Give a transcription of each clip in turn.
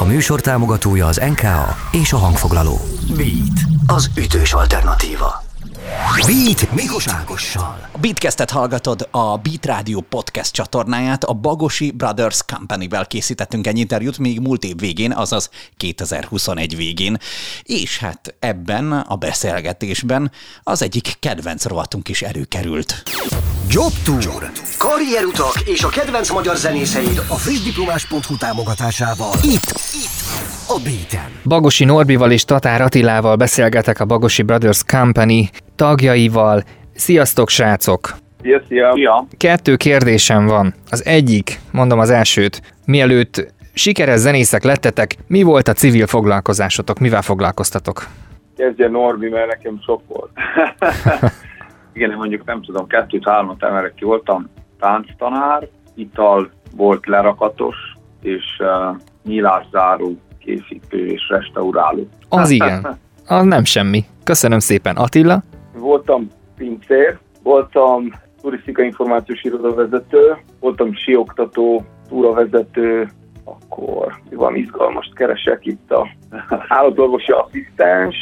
A műsor támogatója az NKA és a hangfoglaló. Beat, az ütős alternatíva. Beat Mikos Ágossal. A Beatcastet hallgatod, a Beat Radio podcast csatornáját, a Bagosi Brothers Company-vel készítettünk egy interjút még múlt év végén, azaz 2021 végén. És hát ebben a beszélgetésben az egyik kedvenc rovatunk is előkerült. Job Tour. Karrierutak és a kedvenc magyar zenészeid a frissdiplomás.hu támogatásával. Itt, itt, a Beaten. Bagosi Norbival és Tatár Attilával beszélgetek a Bagosi Brothers Company tagjaival. Sziasztok, srácok! Szia, szia. szia. Kettő kérdésem van. Az egyik, mondom az elsőt, mielőtt sikeres zenészek lettetek, mi volt a civil foglalkozásotok, mivel foglalkoztatok? Kezdje Norbi, mert nekem sok volt. Igen, én mondjuk nem tudom, kettőt-hármat emelek ki, voltam tánctanár, ital volt lerakatos, és uh, nyílászáró, készítő és restauráló. Az igen, az nem semmi. Köszönöm szépen. Attila? Voltam pincér, voltam turisztikai információs irodavezető, voltam sioktató, túravezető, akkor van izgalmas keresek itt a állatorvosi asszisztens,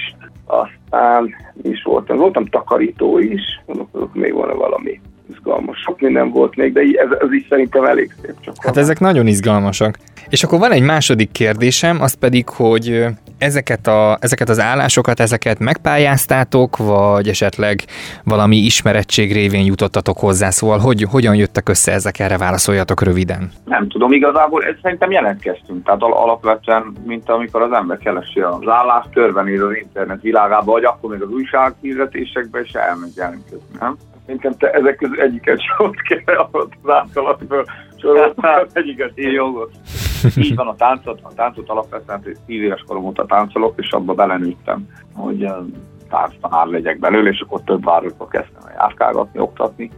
aztán is voltam, voltam takarító is, gondolkodok, még volna valami izgalmas. Sok minden volt még, de ez, ez is szerintem elég szép. Csak Hát ezek nagyon izgalmasak. És akkor van egy második kérdésem, az pedig, hogy ezeket, a, ezeket az állásokat, ezeket megpályáztátok, vagy esetleg valami ismerettség révén jutottatok hozzá, szóval hogy, hogyan jöttek össze ezek, erre válaszoljatok röviden. Nem tudom, igazából ez szerintem jelentkeztünk, tehát al- alapvetően, mint amikor az ember keresi az állást, körbenéz az internet világába, vagy akkor még az újsághirdetésekbe, és elmegy jelentkezni, nem? Szerintem te ezek közül egyiket sem ott kell az általában sorolni, egyiket így jogos. Így van a táncot, a táncot alapvetően 10 éves korom óta táncolok, és abba belenőttem, hogy tánctanár legyek belőle, és akkor több városba kezdtem járkálgatni, oktatni,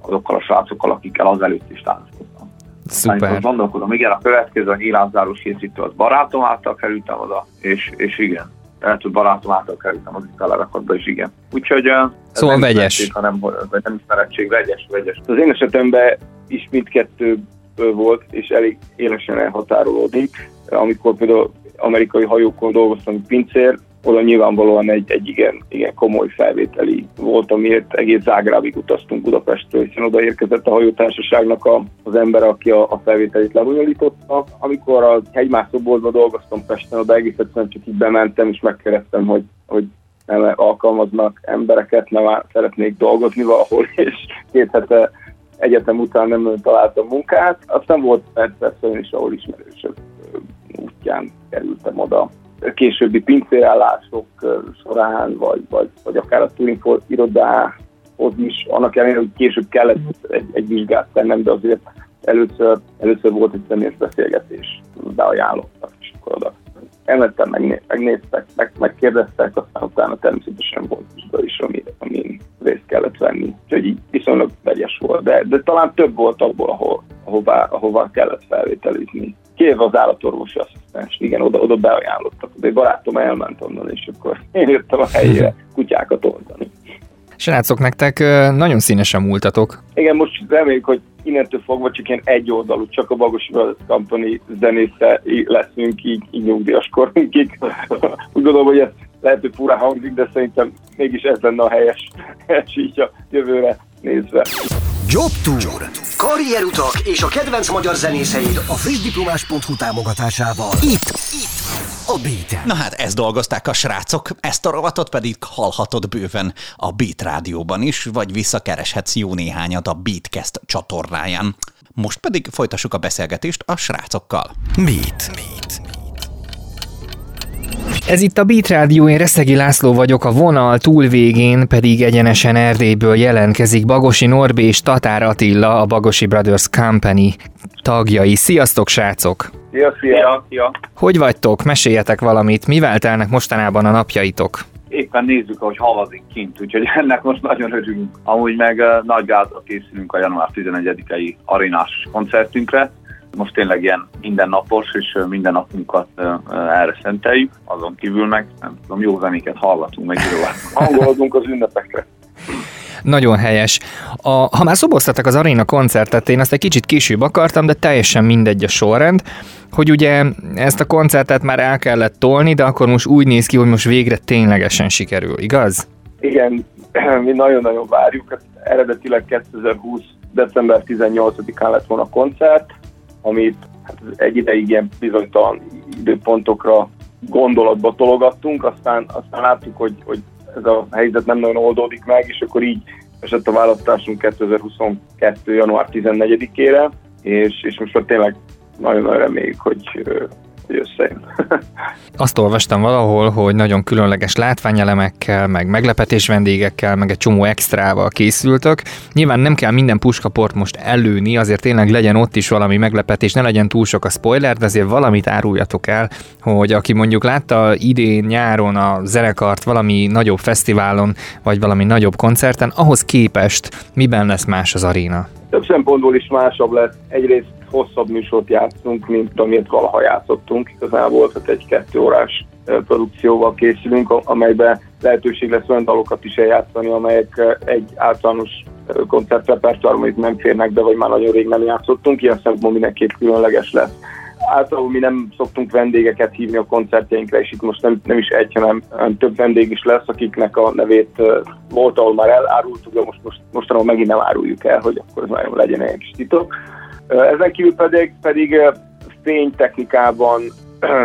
azokkal a srácokkal, akikkel azelőtt is táncoltam. Szuper. Most gondolkodom, igen, a következő a nyílászárós készítő, az barátom által kerültem oda, és, és igen, lehet, hogy barátom által kerültem az itallerakatba, és igen. Úgyhogy ez Szóval nem vegyes. hanem nem ismerettség, vegyes, vegyes. Az én esetemben is mindkettő volt, és elég élesen elhatárolódik. Amikor például amerikai hajókon dolgoztam, pincér, oda nyilvánvalóan egy, egy igen, igen komoly felvételi volt, amiért egész Zágrábig utaztunk Budapestről, hiszen oda érkezett a hajótársaságnak a, az ember, aki a, a felvételét lebonyolította. Amikor a hegymászóboltban dolgoztam Pesten, oda egész egyszerűen csak így bementem, és megkérdeztem, hogy, hogy nem alkalmaznak embereket, nem szeretnék dolgozni valahol, és két hete egyetem után nem találtam munkát. Aztán volt persze én is, ahol ismerősök útján kerültem oda. Későbbi pincérállások során, vagy, vagy, vagy akár a Turing irodához is, annak ellenére, hogy később kellett egy, egy vizsgát tennem, de azért először, először volt egy személyes beszélgetés, beajánlottak, és akkor oda elmentem, megné- megnéztek, meg, megkérdeztek, aztán utána természetesen részt kellett venni. Úgyhogy így viszonylag vegyes volt, de, de talán több volt abból, ahol, ahová, ahová kellett felvételizni. Kérve az állatorvosi asszisztens, igen, oda, oda beajánlottak. De egy barátom elment onnan, és akkor én jöttem a helyére kutyákat oltani. Srácok, nektek nagyon színesen múltatok. Igen, most reméljük, hogy innentől fogva csak ilyen egy oldalú, csak a Bagosi Brothers Company zenésze leszünk így, így nyugdíjas korunkig. Úgy gondolom, hogy ez lehet, hogy furán hangzik, de szerintem mégis ez lenne a helyes, helyes így a jövőre nézve. Job Tour. Karrierutak és a kedvenc magyar zenészeid a frissdiplomás.hu támogatásával. Itt, itt, a Beaten. Na hát ezt dolgozták a srácok, ezt a rovatot pedig hallhatod bőven a Beat rádióban is, vagy visszakereshetsz jó néhányat a Beatcast csatornáján. Most pedig folytassuk a beszélgetést a srácokkal. Beat. Beat. Ez itt a Beat Rádió, én Reszegi László vagyok, a vonal túlvégén pedig egyenesen Erdélyből jelentkezik Bagosi Norbi és Tatár Attila, a Bagosi Brothers Company tagjai. Sziasztok, srácok! Szia, szia! szia. Hogy vagytok? Meséljetek valamit, mivel telnek mostanában a napjaitok? Éppen nézzük, ahogy havazik kint, úgyhogy ennek most nagyon örülünk. Amúgy meg uh, nagy gázzal készülünk a január 11-i arénás koncertünkre. Most tényleg ilyen mindennapos, és minden napunkat erre szenteljük. Azon kívül meg, nem tudom, jó zenéket hallgatunk, meg. Hangolódunk az ünnepekre. Nagyon helyes. A, ha már szoboztatok az Arena koncertet, én azt egy kicsit később akartam, de teljesen mindegy a sorrend, hogy ugye ezt a koncertet már el kellett tolni, de akkor most úgy néz ki, hogy most végre ténylegesen sikerül, igaz? Igen, mi nagyon-nagyon várjuk. Hát eredetileg 2020. december 18-án lett volna a koncert, amit hát egy ideig ilyen bizonytalan időpontokra gondolatba tologattunk, aztán, aztán láttuk, hogy, hogy ez a helyzet nem nagyon oldódik meg, és akkor így esett a választásunk 2022. január 14-ére, és, és most már tényleg nagyon-nagyon reméljük, hogy összejön. Azt olvastam valahol, hogy nagyon különleges látványelemekkel, meg meglepetés vendégekkel, meg egy csomó extrával készültök. Nyilván nem kell minden puskaport most előni, azért tényleg legyen ott is valami meglepetés, ne legyen túl sok a spoiler, de azért valamit áruljatok el, hogy aki mondjuk látta idén nyáron a zenekart valami nagyobb fesztiválon, vagy valami nagyobb koncerten, ahhoz képest miben lesz más az aréna? Több szempontból is másabb lesz. Egyrészt hosszabb műsort játszunk, mint amit valaha játszottunk. Igazából tehát egy kettő órás produkcióval készülünk, amelyben lehetőség lesz olyan dalokat is eljátszani, amelyek egy általános koncertrepertoárban itt nem férnek be, vagy már nagyon rég nem játszottunk, ilyen szempontból mindenképp különleges lesz. Általában mi nem szoktunk vendégeket hívni a koncertjeinkre, és itt most nem, nem is egy, hanem több vendég is lesz, akiknek a nevét volt, ahol már elárultuk, de most, most mostanában megint nem áruljuk el, hogy akkor ez nagyon legyen egy kis titok. Ezen kívül pedig, pedig fénytechnikában,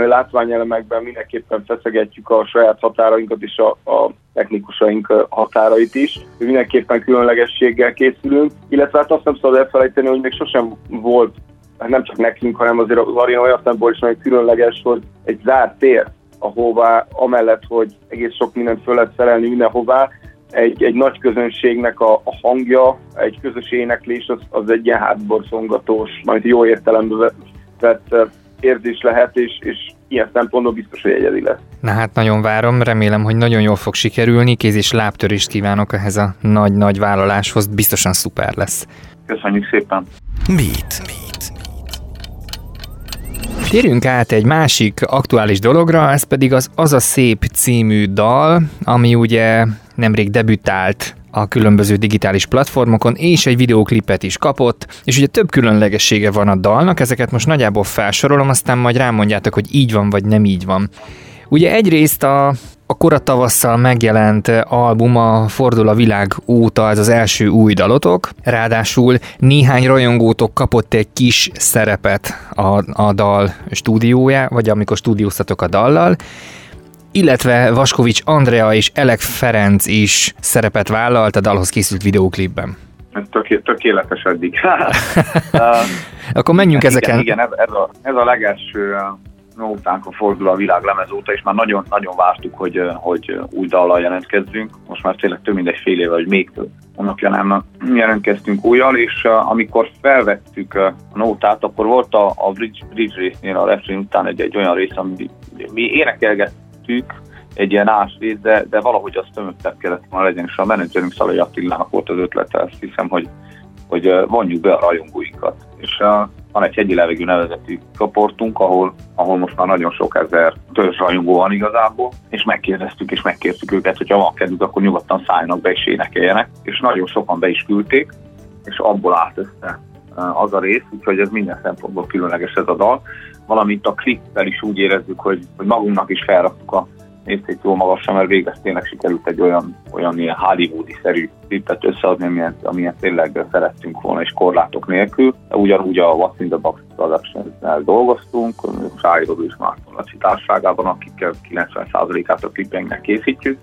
látványelemekben mindenképpen feszegetjük a saját határainkat és a, a technikusaink határait is. Mindenképpen különlegességgel készülünk, illetve hát azt nem szabad elfelejteni, hogy még sosem volt nem csak nekünk, hanem azért az arena olyan szempontból is nagyon különleges, hogy egy zárt tér, ahová amellett, hogy egész sok mindent föl lehet szerelni mindenhová, egy, egy nagy közönségnek a, a hangja, egy közös éneklés, az, az egy ilyen hátborzongatós, majd jó értelemben vett érzés lehet, és, és ilyen szempontból biztos, hogy egyedi lesz. Na hát nagyon várom, remélem, hogy nagyon jól fog sikerülni, kéz és lábtörést kívánok ehhez a nagy-nagy vállaláshoz, biztosan szuper lesz. Köszönjük szépen! Mit? Térjünk át egy másik aktuális dologra, ez pedig az Az a Szép című dal, ami ugye nemrég debütált a különböző digitális platformokon, és egy videóklipet is kapott, és ugye több különlegessége van a dalnak, ezeket most nagyjából felsorolom, aztán majd rámondjátok, hogy így van, vagy nem így van. Ugye egyrészt a, a kora tavasszal megjelent album a Fordul a világ óta, ez az első új dalotok, ráadásul néhány rajongótok kapott egy kis szerepet a, a dal stúdiója, vagy amikor stúdióztatok a dallal, illetve Vaskovics Andrea és Elek Ferenc is szerepet vállalt a dalhoz készült videóklipben. Töké, tökéletes eddig. Akkor menjünk igen, ezeken. Igen, ez, ez, a, ez a legelső nótánkon fordul a világ lemez óta, és már nagyon, nagyon vártuk, hogy, hogy új dallal jelentkezzünk. Most már tényleg több mint egy fél éve, vagy még több hónapja nem jelentkeztünk újjal, és amikor felvettük a nótát, akkor volt a, a Bridge, Bridge résznél a refrén után egy, egy olyan rész, ami mi énekelgettük, egy ilyen ásrész, de, de valahogy azt tömöttebb kellett volna legyen, és a menedzserünk Szalai Attilának volt az ötlete, azt hiszem, hogy, hogy vonjuk be a rajongóinkat. És van egy hegyi levegő nevezetű csoportunk, ahol, ahol most már nagyon sok ezer törzs rajongó van igazából, és megkérdeztük és megkértük őket, hogy ha van kedvük, akkor nyugodtan szálljanak be és énekeljenek, és nagyon sokan be is küldték, és abból állt össze az a rész, úgyhogy ez minden szempontból különleges ez a dal. Valamint a klippel is úgy érezzük, hogy, hogy magunknak is felraktuk a nézték jó magasra, mert végre tényleg sikerült egy olyan, olyan ilyen Hollywoodi-szerű klippet összeadni, amilyen, amilyen tényleg szerettünk volna, és korlátok nélkül. Ugyanúgy a What's in the Box production dolgoztunk, Sájrod és Márton Laci társágában, akikkel 90%-át a klippeinknek készítjük,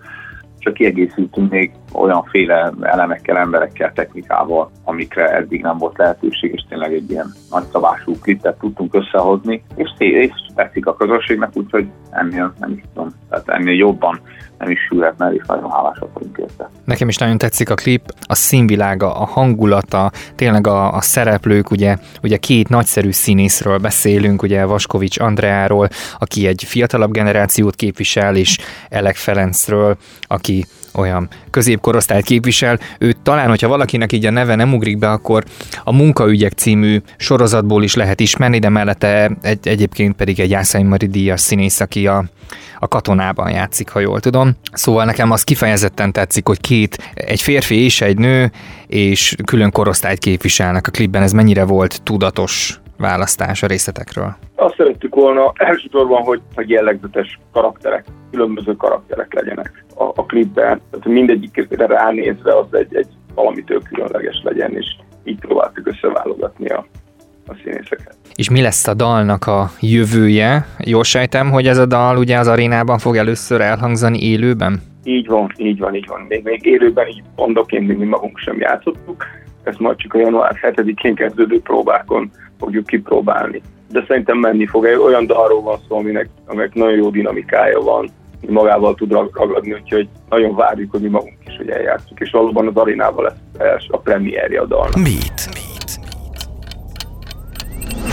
csak kiegészítünk még olyanféle elemekkel, emberekkel, technikával, amikre eddig nem volt lehetőség, és tényleg egy ilyen nagyszabású klipet tudtunk összehozni, és, és tetszik a közösségnek, úgyhogy ennél nem is tudom, tehát ennél jobban nem is sülhetne, és nagyon hálásak érte. Nekem is nagyon tetszik a klip, a színvilága, a hangulata, tényleg a, a szereplők, ugye, ugye két nagyszerű színészről beszélünk, ugye Vaskovics Andreáról, aki egy fiatalabb generációt képvisel, és Elek Ferencről, aki olyan középkorosztályt képvisel. Ő talán, hogyha valakinek így a neve nem ugrik be, akkor a Munkaügyek című sorozatból is lehet ismerni, de mellette egy, egyébként pedig egy Jászai Mari díjas színész, aki a, a katonában játszik, ha jól tudom. Szóval nekem az kifejezetten tetszik, hogy két, egy férfi és egy nő, és külön korosztályt képviselnek a klipben. Ez mennyire volt tudatos választás a részletekről? Azt szerettük volna elsősorban, hogy, hogy jellegzetes karakterek, különböző karakterek legyenek a, a klipben. Tehát mindegyikre ránézve az egy, egy valamitől különleges legyen, és így próbáltuk összeválogatni a, a színészeket. És mi lesz a dalnak a jövője? Jól sejtem, hogy ez a dal ugye az arénában fog először elhangzani élőben? Így van, így van, így van. Még, még élőben így mondok, én még mi magunk sem játszottuk. Ezt majd csak a január 7-én kezdődő próbákon fogjuk kipróbálni. De szerintem menni fog. Egy olyan dalról van szó, aminek, aminek nagyon jó dinamikája van, magával tud ragadni, úgyhogy nagyon várjuk, hogy mi magunk is, hogy eljátszunk, és valóban az arénával lesz a premierje a dalnak. Mit?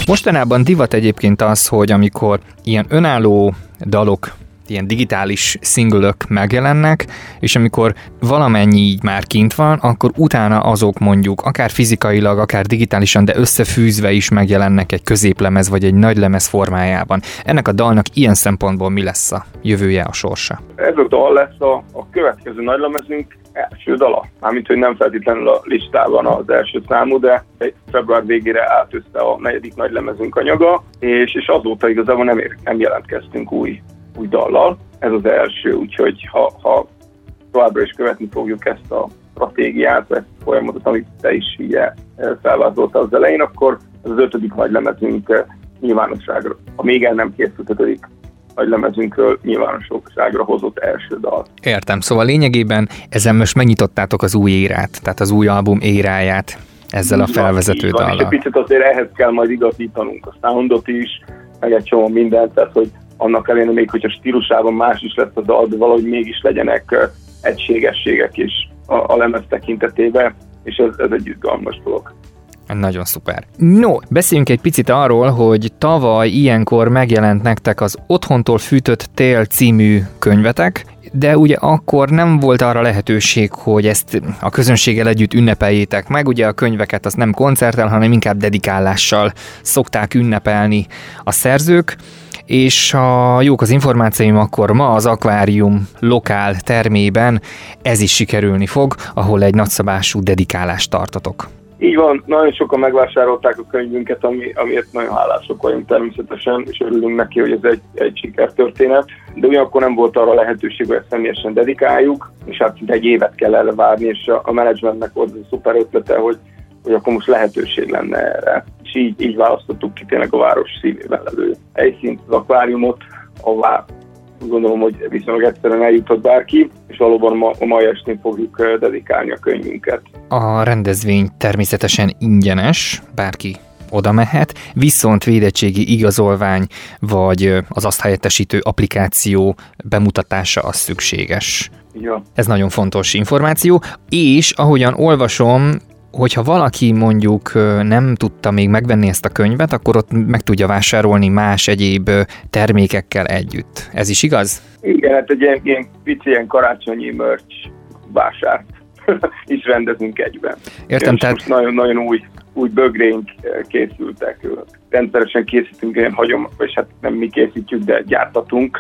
Mostanában divat egyébként az, hogy amikor ilyen önálló dalok ilyen digitális szingülök megjelennek, és amikor valamennyi így már kint van, akkor utána azok mondjuk akár fizikailag, akár digitálisan, de összefűzve is megjelennek egy középlemez vagy egy nagy lemez formájában. Ennek a dalnak ilyen szempontból mi lesz a jövője, a sorsa? Ez a dal lesz a, a következő nagy lemezünk első dala. Mármint, hogy nem feltétlenül a listában az első számú, de február végére átözte a negyedik nagy lemezünk anyaga, és, és azóta igazából nem, ér, nem jelentkeztünk új új dallal. Ez az első, úgyhogy ha, ha továbbra is követni fogjuk ezt a stratégiát, ezt a folyamatot, amit te is így felvázolta az elején, akkor ez az ötödik nagy lemezünk eh, nyilvánosságra, a még el nem készült ötödik nagy lemezünkről nyilvánosságra hozott első dal. Értem, szóval lényegében ezen most megnyitottátok az új érát, tehát az új album éráját ezzel a felvezető dallal. És egy picit azért ehhez kell majd igazítanunk a soundot is, meg egy csomó mindent, tehát hogy annak ellenére még, hogyha stílusában más is lesz a dal, de valahogy mégis legyenek egységességek is a, a lemez tekintetében, és ez, ez egy izgalmas dolog. Nagyon szuper. No, beszéljünk egy picit arról, hogy tavaly ilyenkor megjelent nektek az Otthontól fűtött tél című könyvetek, de ugye akkor nem volt arra lehetőség, hogy ezt a közönséggel együtt ünnepeljétek meg. Ugye a könyveket az nem koncerttel, hanem inkább dedikálással szokták ünnepelni a szerzők és ha jók az információim, akkor ma az akvárium lokál termében ez is sikerülni fog, ahol egy nagyszabású dedikálást tartotok. Így van, nagyon sokan megvásárolták a könyvünket, ami, amiért nagyon hálások vagyunk természetesen, és örülünk neki, hogy ez egy, egy sikertörténet, de ugyanakkor nem volt arra lehetőség, hogy ezt személyesen dedikáljuk, és hát egy évet kell erre várni, és a, a menedzsmentnek volt a szuper ötlete, hogy, hogy akkor most lehetőség lenne erre így, így választottuk ki tényleg a város szívében levő helyszínt, az akváriumot, ahová gondolom, hogy viszonylag egyszerűen eljutott bárki, és valóban ma, a mai estén fogjuk dedikálni a könyvünket. A rendezvény természetesen ingyenes, bárki oda mehet, viszont védettségi igazolvány vagy az azt helyettesítő applikáció bemutatása az szükséges. Ja. Ez nagyon fontos információ, és ahogyan olvasom, hogyha valaki mondjuk nem tudta még megvenni ezt a könyvet, akkor ott meg tudja vásárolni más egyéb termékekkel együtt. Ez is igaz? Igen, hát egy ilyen, ilyen pici ilyen karácsonyi merch vásárt is rendezünk egyben. Értem, tehát... Most nagyon-nagyon új, új bögrénk készültek. Rendszeresen készítünk ilyen hagyom, és hát nem mi készítjük, de gyártatunk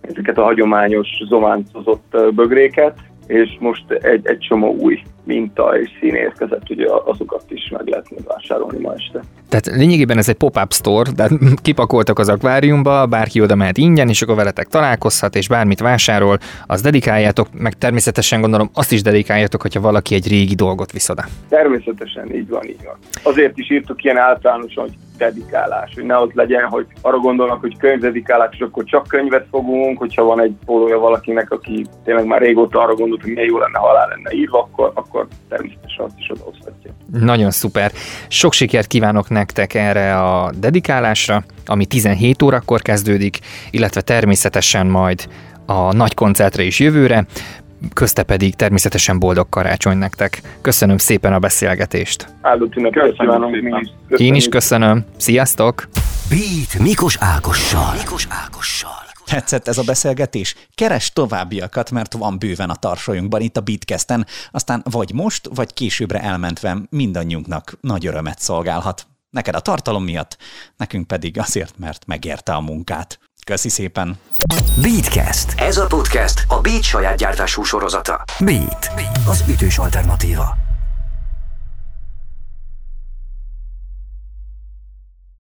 ezeket a hagyományos zománcozott bögréket, és most egy, egy csomó új minta és szín érkezett, ugye azokat is meg lehet vásárolni ma este. Tehát lényegében ez egy pop-up store, de kipakoltak az akváriumba, bárki oda mehet ingyen, és akkor veletek találkozhat, és bármit vásárol, az dedikáljátok, meg természetesen gondolom azt is dedikáljátok, hogyha valaki egy régi dolgot visz oda. Természetesen, így van, így van. Azért is írtuk ilyen általánosan, hogy dedikálás, hogy ne ott legyen, hogy arra gondolnak, hogy könyvdedikálás, és akkor csak könyvet fogunk, hogyha van egy pólója valakinek, aki tényleg már régóta arra gondolt, hogy milyen jó lenne, ha alá lenne írva, akkor, akkor természetesen azt is odahozhatja. Nagyon szuper. Sok sikert kívánok nektek erre a dedikálásra, ami 17 órakor kezdődik, illetve természetesen majd a nagy koncertre is jövőre közte pedig természetesen boldog karácsony nektek. Köszönöm szépen a beszélgetést. Áldott is. Én is köszönöm. Sziasztok! Beat Mikos Ákossal. Mikos Ákossal. Tetszett ez a beszélgetés? Keres továbbiakat, mert van bőven a tarsolyunkban itt a Bitkesten, aztán vagy most, vagy későbbre elmentve mindannyiunknak nagy örömet szolgálhat. Neked a tartalom miatt, nekünk pedig azért, mert megérte a munkát. Köszi szépen! Beatcast. Ez a podcast a Beat saját gyártású sorozata. Beat, az ütős alternatíva.